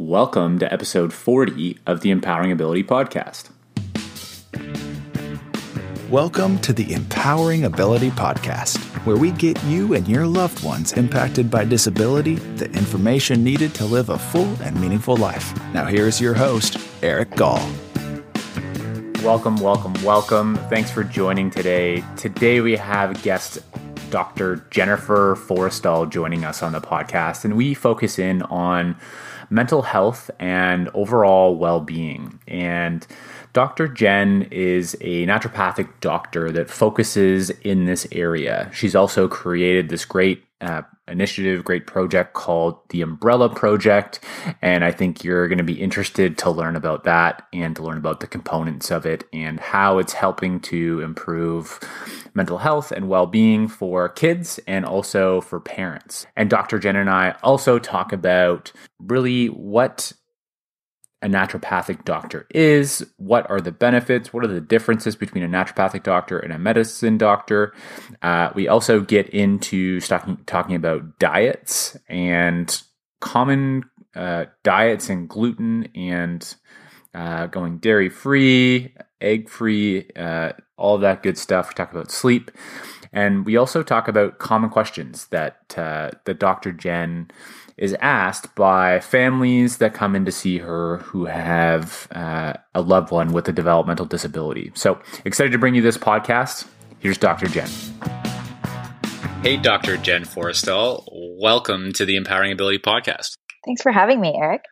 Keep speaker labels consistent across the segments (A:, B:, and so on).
A: Welcome to episode 40 of the Empowering Ability Podcast.
B: Welcome to the Empowering Ability Podcast, where we get you and your loved ones impacted by disability the information needed to live a full and meaningful life. Now, here's your host, Eric Gall.
A: Welcome, welcome, welcome. Thanks for joining today. Today we have guest Dr. Jennifer Forestell joining us on the podcast, and we focus in on mental health and overall well being. And Dr. Jen is a naturopathic doctor that focuses in this area. She's also created this great uh, initiative, great project called the Umbrella Project. And I think you're going to be interested to learn about that and to learn about the components of it and how it's helping to improve mental health and well being for kids and also for parents. And Dr. Jen and I also talk about really what a naturopathic doctor is, what are the benefits, what are the differences between a naturopathic doctor and a medicine doctor. Uh, we also get into talking, talking about diets and common uh, diets and gluten and uh, going dairy free, egg free, uh, all that good stuff. We talk about sleep. And we also talk about common questions that uh, that Dr. Jen is asked by families that come in to see her who have uh, a loved one with a developmental disability. So excited to bring you this podcast. Here's Dr. Jen. Hey, Dr. Jen Forestell. Welcome to the Empowering Ability Podcast.
C: Thanks for having me, Eric.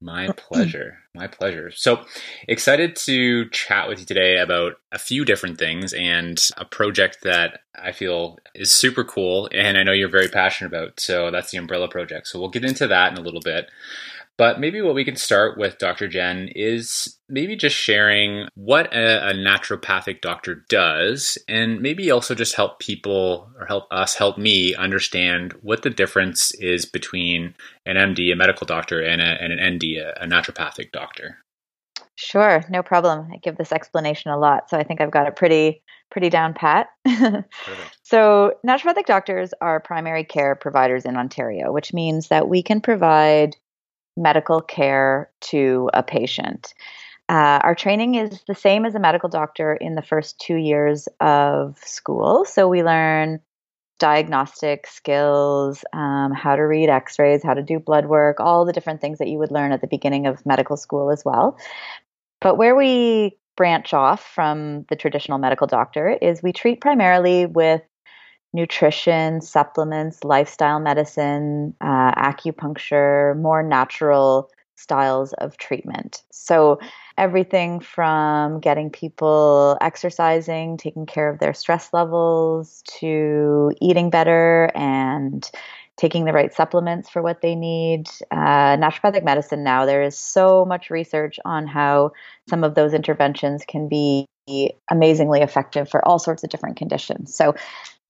A: My pleasure. My pleasure. So excited to chat with you today about a few different things and a project that I feel is super cool and I know you're very passionate about. So that's the Umbrella Project. So we'll get into that in a little bit. But maybe what we can start with, Dr. Jen, is maybe just sharing what a, a, naturopathic doctor does, and maybe also just help people or help us, help me understand what the difference is between an MD, a medical doctor, and, a, and an ND, a, a naturopathic doctor.
C: Sure, no problem. I give this explanation a lot, so I think I've got it pretty pretty down pat. so, naturopathic doctors are primary care providers in Ontario, which means that we can provide medical care to a patient. Uh, our training is the same as a medical doctor in the first two years of school. So we learn diagnostic skills, um, how to read x rays, how to do blood work, all the different things that you would learn at the beginning of medical school as well. But where we branch off from the traditional medical doctor is we treat primarily with nutrition, supplements, lifestyle medicine, uh, acupuncture, more natural styles of treatment. So, everything from getting people exercising, taking care of their stress levels, to eating better and taking the right supplements for what they need. Uh, naturopathic medicine now, there is so much research on how some of those interventions can be amazingly effective for all sorts of different conditions. So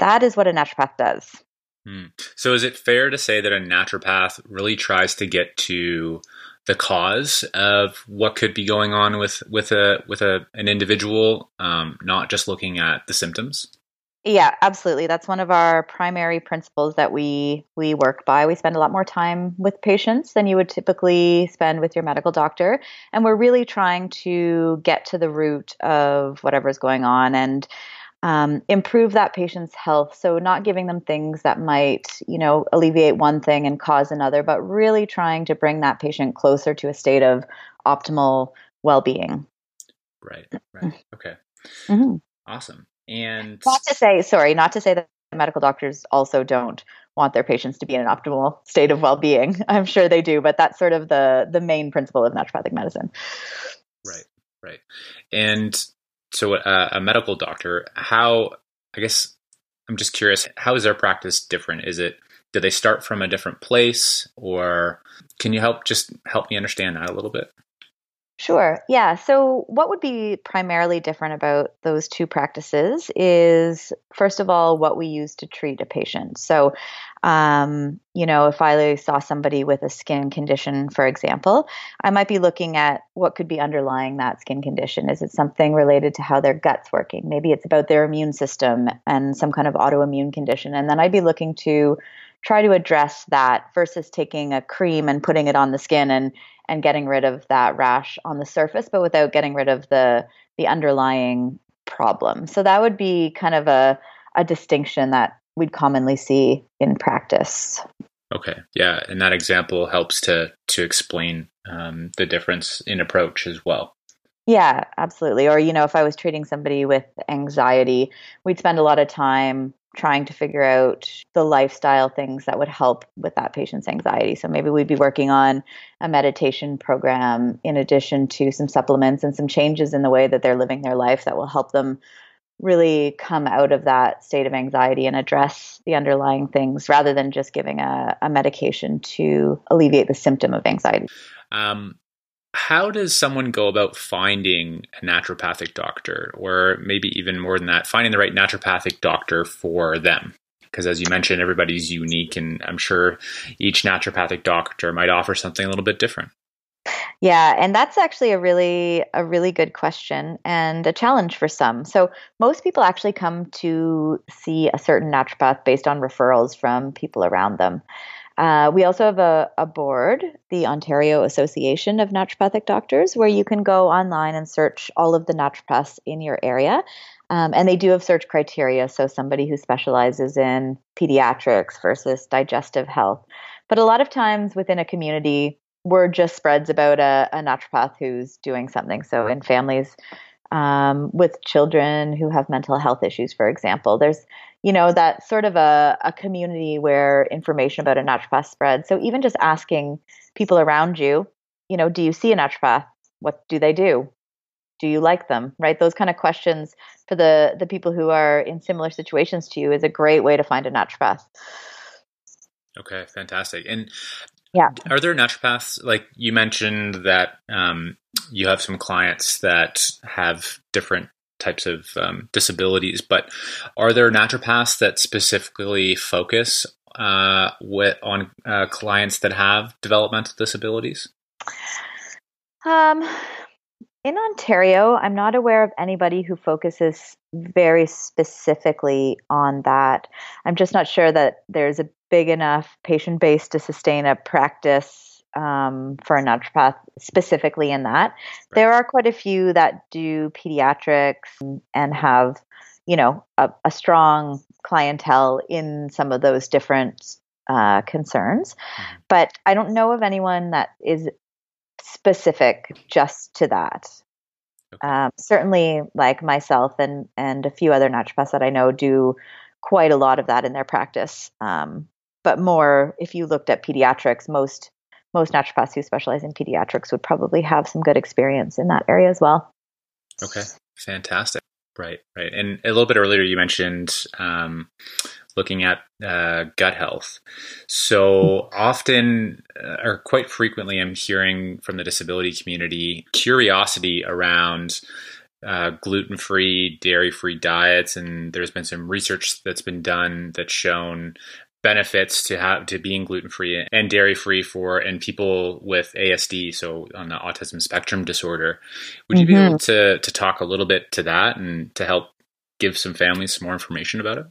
C: that is what a naturopath does.
A: Hmm. So, is it fair to say that a naturopath really tries to get to the cause of what could be going on with with a with a an individual, um, not just looking at the symptoms?
C: Yeah, absolutely. That's one of our primary principles that we we work by. We spend a lot more time with patients than you would typically spend with your medical doctor, and we're really trying to get to the root of whatever's going on and um, improve that patient's health. So, not giving them things that might, you know, alleviate one thing and cause another, but really trying to bring that patient closer to a state of optimal well being.
A: Right, right. Okay. Mm-hmm. Awesome. And
C: not to say, sorry, not to say that medical doctors also don't want their patients to be in an optimal state of well being. I'm sure they do, but that's sort of the the main principle of naturopathic medicine.
A: Right, right. And so uh, a medical doctor, how I guess I'm just curious, how is their practice different? Is it do they start from a different place, or can you help just help me understand that a little bit?
C: Sure. Yeah. So, what would be primarily different about those two practices is, first of all, what we use to treat a patient. So, um, you know, if I saw somebody with a skin condition, for example, I might be looking at what could be underlying that skin condition. Is it something related to how their gut's working? Maybe it's about their immune system and some kind of autoimmune condition. And then I'd be looking to try to address that versus taking a cream and putting it on the skin and and getting rid of that rash on the surface, but without getting rid of the the underlying problem. So that would be kind of a a distinction that we'd commonly see in practice.
A: Okay, yeah, and that example helps to to explain um, the difference in approach as well.
C: Yeah, absolutely. Or you know, if I was treating somebody with anxiety, we'd spend a lot of time trying to figure out the lifestyle things that would help with that patient's anxiety. So maybe we'd be working on a meditation program in addition to some supplements and some changes in the way that they're living their life that will help them really come out of that state of anxiety and address the underlying things rather than just giving a, a medication to alleviate the symptom of anxiety. Um,
A: how does someone go about finding a naturopathic doctor, or maybe even more than that, finding the right naturopathic doctor for them? Because as you mentioned, everybody's unique, and I'm sure each naturopathic doctor might offer something a little bit different.
C: Yeah, and that's actually a really a really good question and a challenge for some. So most people actually come to see a certain naturopath based on referrals from people around them. Uh, we also have a, a board, the Ontario Association of Naturopathic Doctors, where you can go online and search all of the naturopaths in your area. Um, and they do have search criteria, so somebody who specializes in pediatrics versus digestive health. But a lot of times within a community, word just spreads about a, a naturopath who's doing something. So in families um, with children who have mental health issues, for example, there's you know, that sort of a, a community where information about a naturopath spreads. So even just asking people around you, you know, do you see a naturopath? What do they do? Do you like them? Right? Those kind of questions for the the people who are in similar situations to you is a great way to find a naturopath.
A: Okay, fantastic. And yeah, are there naturopaths like you mentioned that um, you have some clients that have different types of um, disabilities. But are there naturopaths that specifically focus uh, with, on uh, clients that have developmental disabilities?
C: Um, in Ontario, I'm not aware of anybody who focuses very specifically on that. I'm just not sure that there's a big enough patient base to sustain a practice um, for a naturopath specifically in that. Right. There are quite a few that do pediatrics and have, you know, a, a strong clientele in some of those different uh, concerns. Mm-hmm. But I don't know of anyone that is specific just to that. Okay. Um, certainly, like myself and and a few other naturopaths that I know do quite a lot of that in their practice. Um, but more, if you looked at pediatrics, most most naturopaths who specialize in pediatrics would probably have some good experience in that area as well.
A: Okay, fantastic. Right, right. And a little bit earlier, you mentioned um, looking at uh, gut health. So often, uh, or quite frequently, I'm hearing from the disability community curiosity around uh, gluten free, dairy free diets. And there's been some research that's been done that's shown benefits to have to being gluten free and dairy free for and people with ASD, so on the autism spectrum disorder. Would you mm-hmm. be able to to talk a little bit to that and to help give some families some more information about it?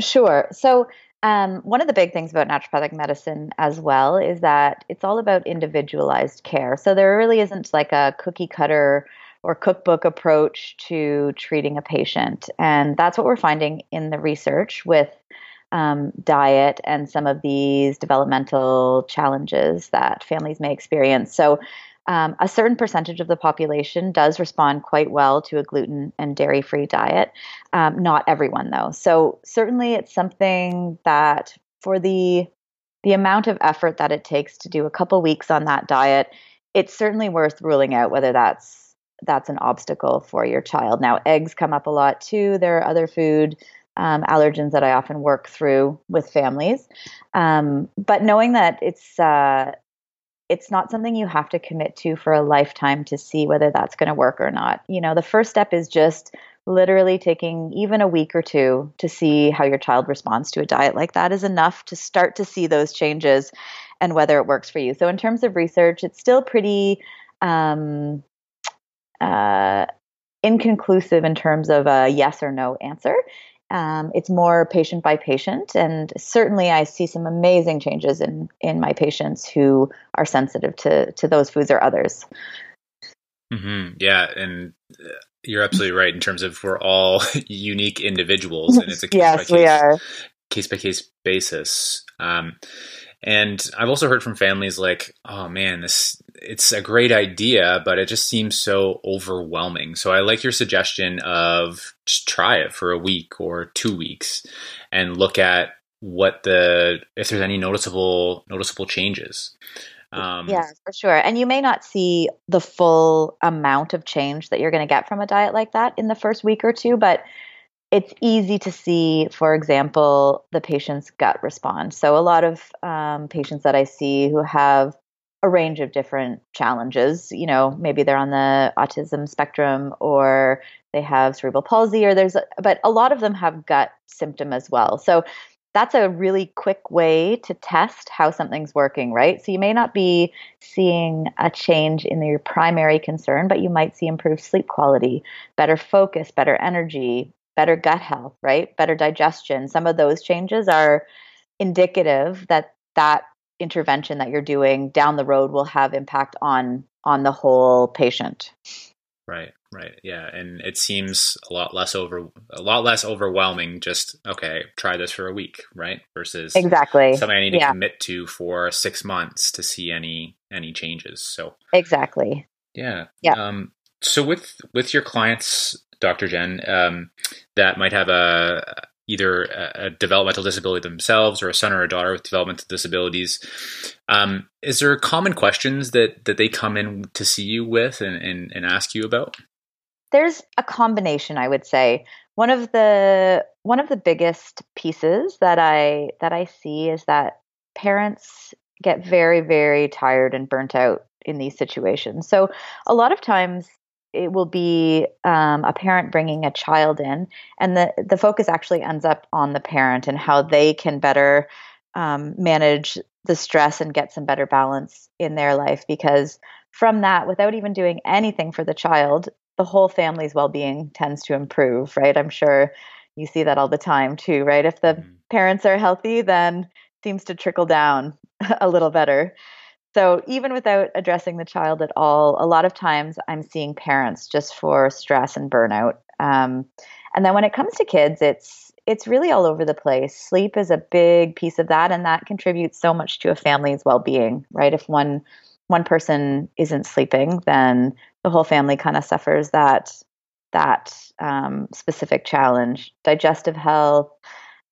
C: Sure. So um, one of the big things about naturopathic medicine as well is that it's all about individualized care. So there really isn't like a cookie cutter or cookbook approach to treating a patient. And that's what we're finding in the research with um, diet and some of these developmental challenges that families may experience. So, um, a certain percentage of the population does respond quite well to a gluten and dairy free diet. Um, not everyone, though. So, certainly, it's something that for the the amount of effort that it takes to do a couple weeks on that diet, it's certainly worth ruling out whether that's that's an obstacle for your child. Now, eggs come up a lot too. There are other food um, allergens that I often work through with families. Um, but knowing that it's uh, it's not something you have to commit to for a lifetime to see whether that's going to work or not. You know, the first step is just literally taking even a week or two to see how your child responds to a diet like that is enough to start to see those changes and whether it works for you. So in terms of research, it's still pretty um, uh, inconclusive in terms of a yes or no answer. Um, it's more patient by patient, and certainly I see some amazing changes in in my patients who are sensitive to to those foods or others.
A: Mm-hmm. Yeah, and uh, you're absolutely right in terms of we're all unique individuals, and it's a case
C: yes,
A: by case,
C: we are.
A: case by case basis. Um, and I've also heard from families like, "Oh man, this it's a great idea, but it just seems so overwhelming." So I like your suggestion of just try it for a week or two weeks, and look at what the if there's any noticeable noticeable changes.
C: Um, yeah, for sure. And you may not see the full amount of change that you're going to get from a diet like that in the first week or two, but it's easy to see, for example, the patient's gut response. So, a lot of um, patients that I see who have a range of different challenges, you know, maybe they're on the autism spectrum or they have cerebral palsy, or there's, a, but a lot of them have gut symptom as well. So, that's a really quick way to test how something's working, right? So you may not be seeing a change in your primary concern, but you might see improved sleep quality, better focus, better energy, better gut health, right? Better digestion. Some of those changes are indicative that that intervention that you're doing down the road will have impact on on the whole patient.
A: Right. Right. Yeah, and it seems a lot less over a lot less overwhelming. Just okay, try this for a week, right? Versus
C: exactly
A: something I need to yeah. commit to for six months to see any any changes. So
C: exactly.
A: Yeah. Yeah. Um, so with with your clients, Dr. Jen, um, that might have a either a, developmental disability themselves or a son or a daughter with developmental disabilities. Um, is there common questions that that they come in to see you with and, and, and ask you about?
C: there's a combination i would say one of the one of the biggest pieces that i that i see is that parents get very very tired and burnt out in these situations so a lot of times it will be um, a parent bringing a child in and the the focus actually ends up on the parent and how they can better um, manage the stress and get some better balance in their life because from that without even doing anything for the child the whole family's well-being tends to improve right? I'm sure you see that all the time too right? If the mm-hmm. parents are healthy then seems to trickle down a little better so even without addressing the child at all a lot of times i'm seeing parents just for stress and burnout. Um, and then when it comes to kids it's it's really all over the place. Sleep is a big piece of that and that contributes so much to a family's well-being right? If one one person isn't sleeping then the whole family kind of suffers that that um, specific challenge. Digestive health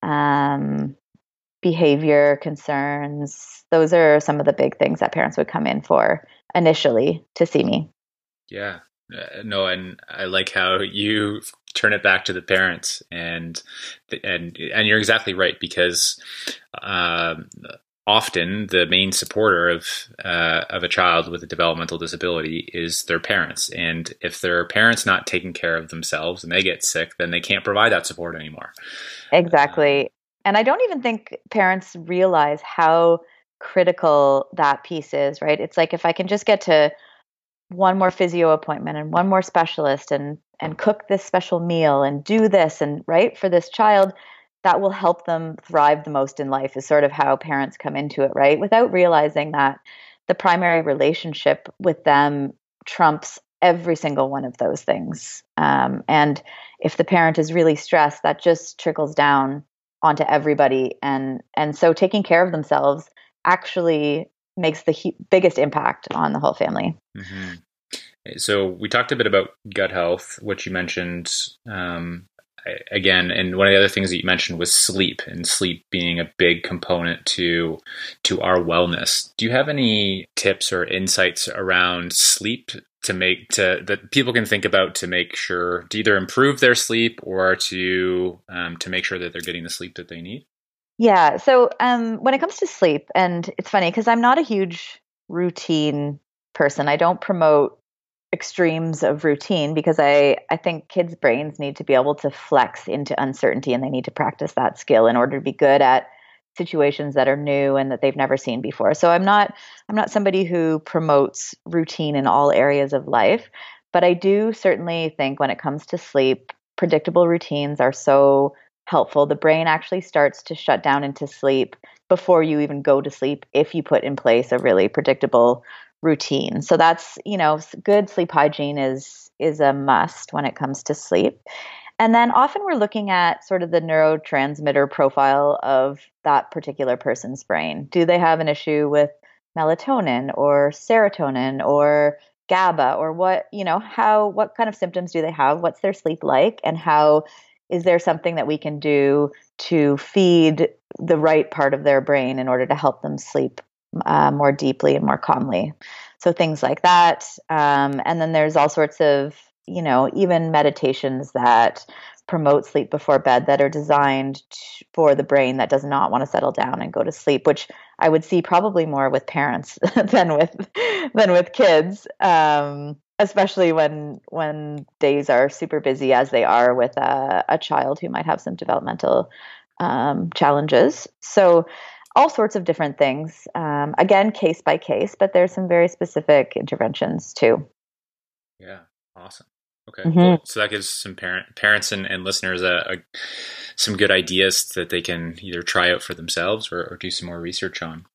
C: um, behavior concerns those are some of the big things that parents would come in for initially to see me.
A: Yeah. Uh, no and i like how you turn it back to the parents and and and you're exactly right because um, often the main supporter of uh, of a child with a developmental disability is their parents, and if their parents not taking care of themselves and they get sick, then they can't provide that support anymore.
C: Exactly, um, and I don't even think parents realize how critical that piece is. Right? It's like if I can just get to one more physio appointment and one more specialist and and cook this special meal and do this and right for this child that will help them thrive the most in life is sort of how parents come into it, right? Without realizing that the primary relationship with them trumps every single one of those things. Um, and if the parent is really stressed, that just trickles down onto everybody. And and so taking care of themselves actually makes the he- biggest impact on the whole family. Mm-hmm.
A: So we talked a bit about gut health, which you mentioned um, again, and one of the other things that you mentioned was sleep, and sleep being a big component to to our wellness. Do you have any tips or insights around sleep to make to that people can think about to make sure to either improve their sleep or to um, to make sure that they're getting the sleep that they need?
C: Yeah. So um, when it comes to sleep, and it's funny because I'm not a huge routine person. I don't promote extremes of routine because I, I think kids' brains need to be able to flex into uncertainty and they need to practice that skill in order to be good at situations that are new and that they've never seen before. So I'm not I'm not somebody who promotes routine in all areas of life, but I do certainly think when it comes to sleep, predictable routines are so helpful. The brain actually starts to shut down into sleep before you even go to sleep if you put in place a really predictable routine. So that's, you know, good sleep hygiene is is a must when it comes to sleep. And then often we're looking at sort of the neurotransmitter profile of that particular person's brain. Do they have an issue with melatonin or serotonin or GABA or what, you know, how what kind of symptoms do they have? What's their sleep like and how is there something that we can do to feed the right part of their brain in order to help them sleep uh, more deeply and more calmly? So things like that. Um, and then there's all sorts of, you know, even meditations that promote sleep before bed that are designed for the brain that does not want to settle down and go to sleep, which I would see probably more with parents than with than with kids. Um, especially when when days are super busy as they are with a, a child who might have some developmental um, challenges. So all sorts of different things. Um, again, case by case, but there's some very specific interventions too.
A: Yeah, awesome. Okay, mm-hmm. cool. so that gives some parent parents and, and listeners a, a, some good ideas that they can either try out for themselves or, or do some more research on.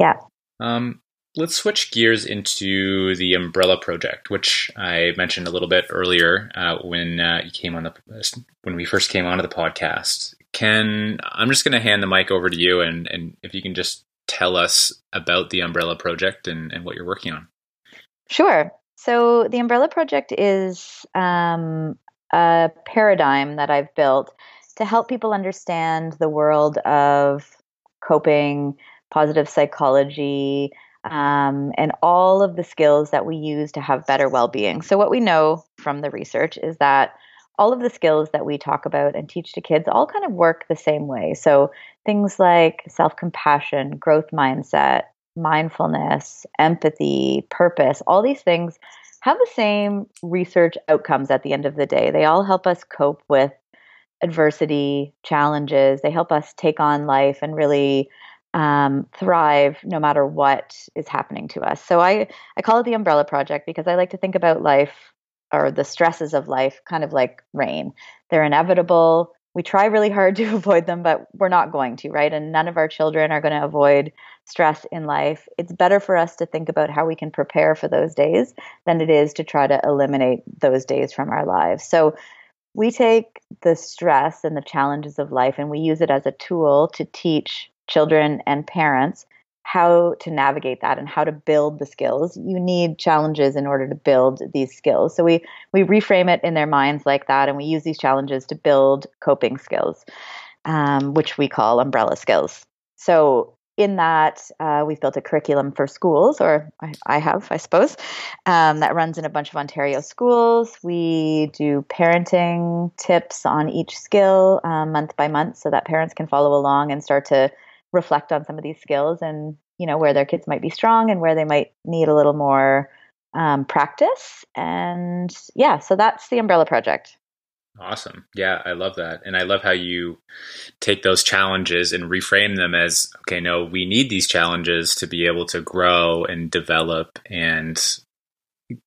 C: Yeah.
A: Um, let's switch gears into the Umbrella project, which I mentioned a little bit earlier uh, when uh, you came on the when we first came onto the podcast. Can I'm just going to hand the mic over to you, and and if you can just tell us about the Umbrella project and, and what you're working on.
C: Sure. So the Umbrella project is um, a paradigm that I've built to help people understand the world of coping, positive psychology, um, and all of the skills that we use to have better well being. So, what we know from the research is that all of the skills that we talk about and teach to kids all kind of work the same way. So, things like self compassion, growth mindset, mindfulness, empathy, purpose, all these things have the same research outcomes at the end of the day. They all help us cope with adversity, challenges. They help us take on life and really um, thrive no matter what is happening to us. So I, I call it the umbrella project because I like to think about life or the stresses of life kind of like rain. They're inevitable. We try really hard to avoid them, but we're not going to, right? And none of our children are going to avoid stress in life. It's better for us to think about how we can prepare for those days than it is to try to eliminate those days from our lives. So we take the stress and the challenges of life and we use it as a tool to teach children and parents how to navigate that and how to build the skills. You need challenges in order to build these skills. So we we reframe it in their minds like that, and we use these challenges to build coping skills, um, which we call umbrella skills. So in that, uh, we've built a curriculum for schools, or I, I have, I suppose, um, that runs in a bunch of Ontario schools. We do parenting tips on each skill um, month by month so that parents can follow along and start to reflect on some of these skills and you know where their kids might be strong and where they might need a little more um, practice and yeah so that's the umbrella project
A: awesome yeah i love that and i love how you take those challenges and reframe them as okay no we need these challenges to be able to grow and develop and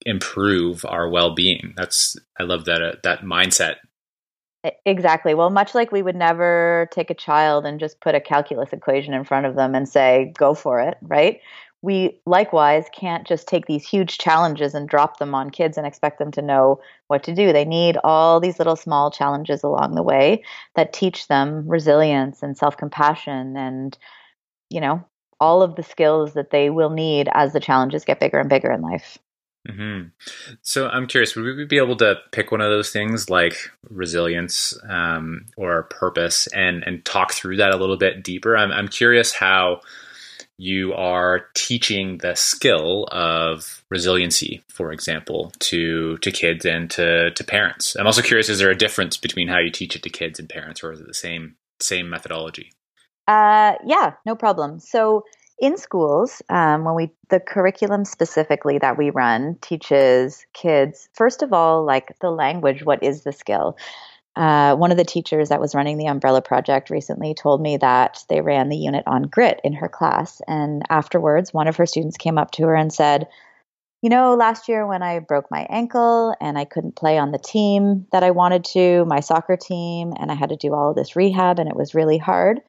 A: improve our well-being that's i love that uh, that mindset
C: Exactly. Well, much like we would never take a child and just put a calculus equation in front of them and say, go for it, right? We likewise can't just take these huge challenges and drop them on kids and expect them to know what to do. They need all these little small challenges along the way that teach them resilience and self compassion and, you know, all of the skills that they will need as the challenges get bigger and bigger in life.
A: Mm-hmm. So I'm curious, would we be able to pick one of those things like resilience um, or purpose and and talk through that a little bit deeper? I'm I'm curious how you are teaching the skill of resiliency, for example, to to kids and to to parents. I'm also curious: is there a difference between how you teach it to kids and parents, or is it the same same methodology?
C: Uh, yeah, no problem. So in schools, um, when we the curriculum specifically that we run teaches kids first of all like the language. What is the skill? Uh, one of the teachers that was running the Umbrella Project recently told me that they ran the unit on grit in her class, and afterwards, one of her students came up to her and said, you know, last year when I broke my ankle and I couldn't play on the team that I wanted to, my soccer team, and I had to do all of this rehab and it was really hard.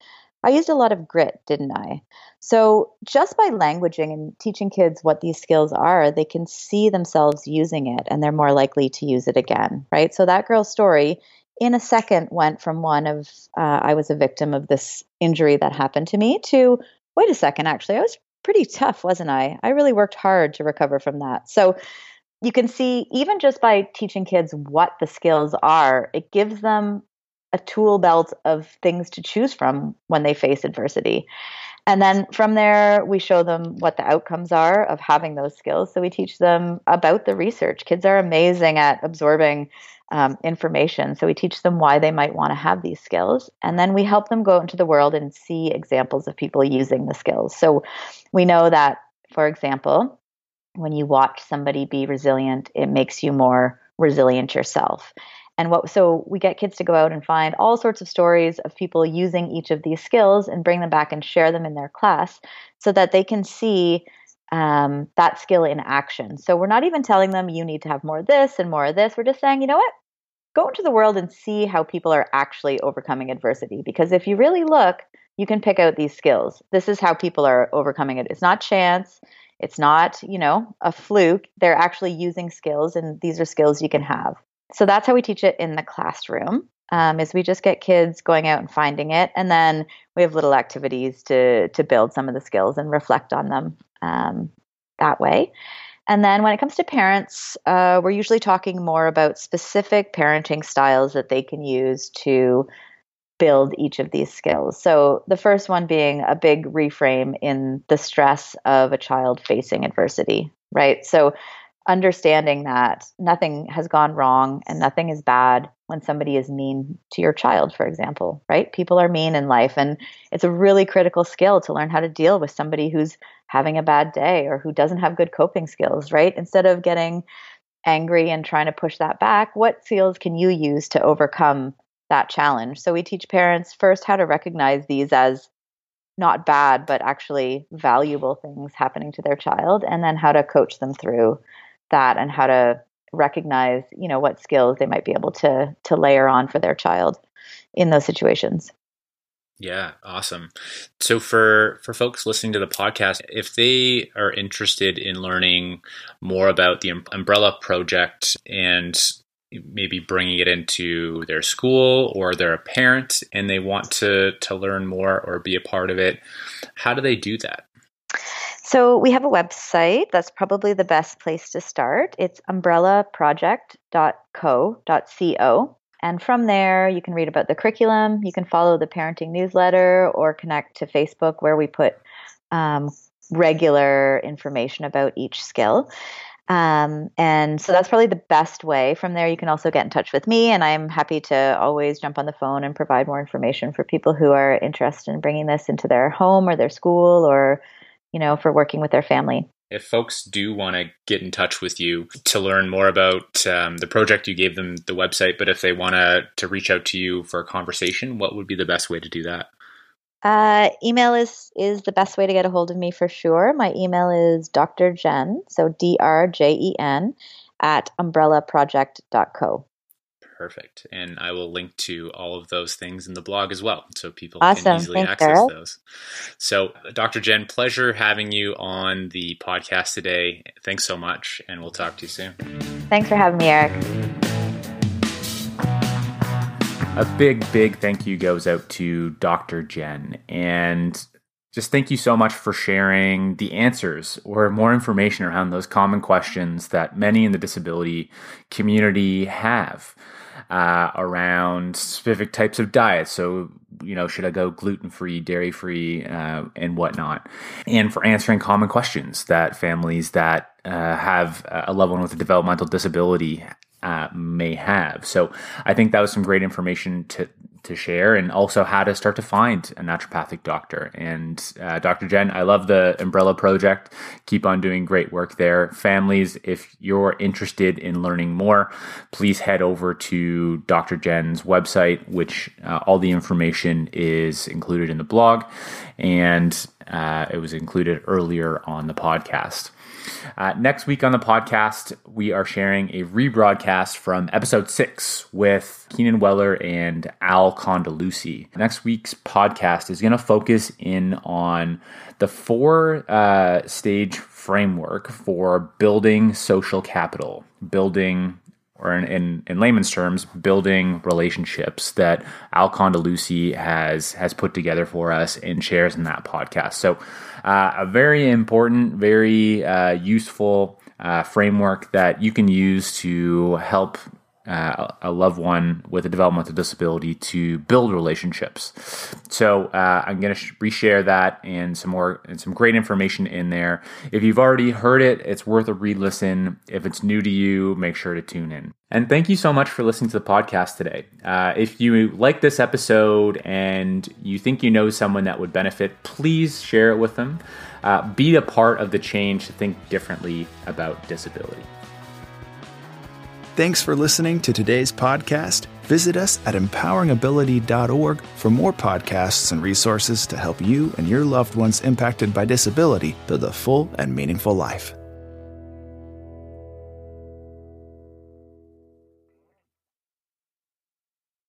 C: I used a lot of grit, didn't I? So, just by languaging and teaching kids what these skills are, they can see themselves using it and they're more likely to use it again, right? So, that girl's story in a second went from one of, uh, I was a victim of this injury that happened to me to, wait a second, actually, I was pretty tough, wasn't I? I really worked hard to recover from that. So, you can see, even just by teaching kids what the skills are, it gives them a tool belt of things to choose from when they face adversity. And then from there, we show them what the outcomes are of having those skills. So we teach them about the research. Kids are amazing at absorbing um, information. So we teach them why they might want to have these skills. And then we help them go into the world and see examples of people using the skills. So we know that, for example, when you watch somebody be resilient, it makes you more resilient yourself and what so we get kids to go out and find all sorts of stories of people using each of these skills and bring them back and share them in their class so that they can see um, that skill in action. So we're not even telling them you need to have more of this and more of this. We're just saying you know what? Go into the world and see how people are actually overcoming adversity. Because if you really look you can pick out these skills. This is how people are overcoming it. It's not chance. It's not you know a fluke. They're actually using skills and these are skills you can have so that's how we teach it in the classroom. Um, is we just get kids going out and finding it, and then we have little activities to to build some of the skills and reflect on them um, that way. And then when it comes to parents, uh, we're usually talking more about specific parenting styles that they can use to build each of these skills. So the first one being a big reframe in the stress of a child facing adversity, right? So understanding that nothing has gone wrong and nothing is bad when somebody is mean to your child, for example, right? People are mean in life, and it's a really critical skill to learn how to deal with somebody who's having a bad day or who doesn't have good coping skills, right? Instead of getting angry and trying to push that back, what skills can you use to overcome that challenge? So we teach parents first how to recognize these as not bad, but actually valuable things happening to their child, and then how to coach them through that and how to recognize you know what skills they might be able to to layer on for their child in those situations.
A: Yeah awesome. So for for folks listening to the podcast if they are interested in learning more about the umbrella project and maybe bringing it into their school or they're a parent and they want to to learn more or be a part of it how do they do that
C: so we have a website. That's probably the best place to start. It's umbrellaproject.co.co. And from there, you can read about the curriculum. You can follow the parenting newsletter or connect to Facebook where we put um, regular information about each skill. Um, and so that's probably the best way. From there, you can also get in touch with me, and I'm happy to always jump on the phone and provide more information for people who are interested in bringing this into their home or their school or you know, for working with their family.
A: If folks do want to get in touch with you to learn more about um, the project, you gave them the website, but if they want to, to reach out to you for a conversation, what would be the best way to do that?
C: Uh, email is is the best way to get a hold of me for sure. My email is Dr. Jen, so D R J E N, at umbrellaproject.co.
A: Perfect. And I will link to all of those things in the blog as well so people
C: awesome.
A: can easily
C: Thanks,
A: access those. So, Dr. Jen, pleasure having you on the podcast today. Thanks so much, and we'll talk to you soon.
C: Thanks for having me, Eric.
A: A big, big thank you goes out to Dr. Jen. And just thank you so much for sharing the answers or more information around those common questions that many in the disability community have uh, around specific types of diets. So, you know, should I go gluten free, dairy free, uh, and whatnot? And for answering common questions that families that uh, have a loved one with a developmental disability uh, may have. So I think that was some great information to to share, and also how to start to find a naturopathic doctor. And uh, Dr. Jen, I love the Umbrella Project. Keep on doing great work there. Families, if you're interested in learning more, please head over to Dr. Jen's website, which uh, all the information is included in the blog, and uh, it was included earlier on the podcast. Uh, next week on the podcast, we are sharing a rebroadcast from episode six with Keenan Wellar and Al Condeluci. Next week's podcast is going to focus in on the four uh, stage framework for building social capital, building or in, in, in, layman's terms, building relationships that Al Condeluci has has put together for us and shares in that podcast. So, uh, a very important, very uh, useful uh, framework that you can use to help uh, a loved one with a developmental disability to build relationships. So uh, I'm going to sh- reshare that and some more and some great information in there. If you've already heard it, it's worth a re-listen. If it's new to you, make sure to tune in. And thank you so much for listening to the podcast today. Uh, if you like this episode and you think you know someone that would benefit, please share it with them. Uh, be a part of the change to think differently about disability.
B: Thanks for listening to today's podcast. Visit us at empoweringability.org for more podcasts and resources to help you and your loved ones impacted by disability build a full and meaningful life.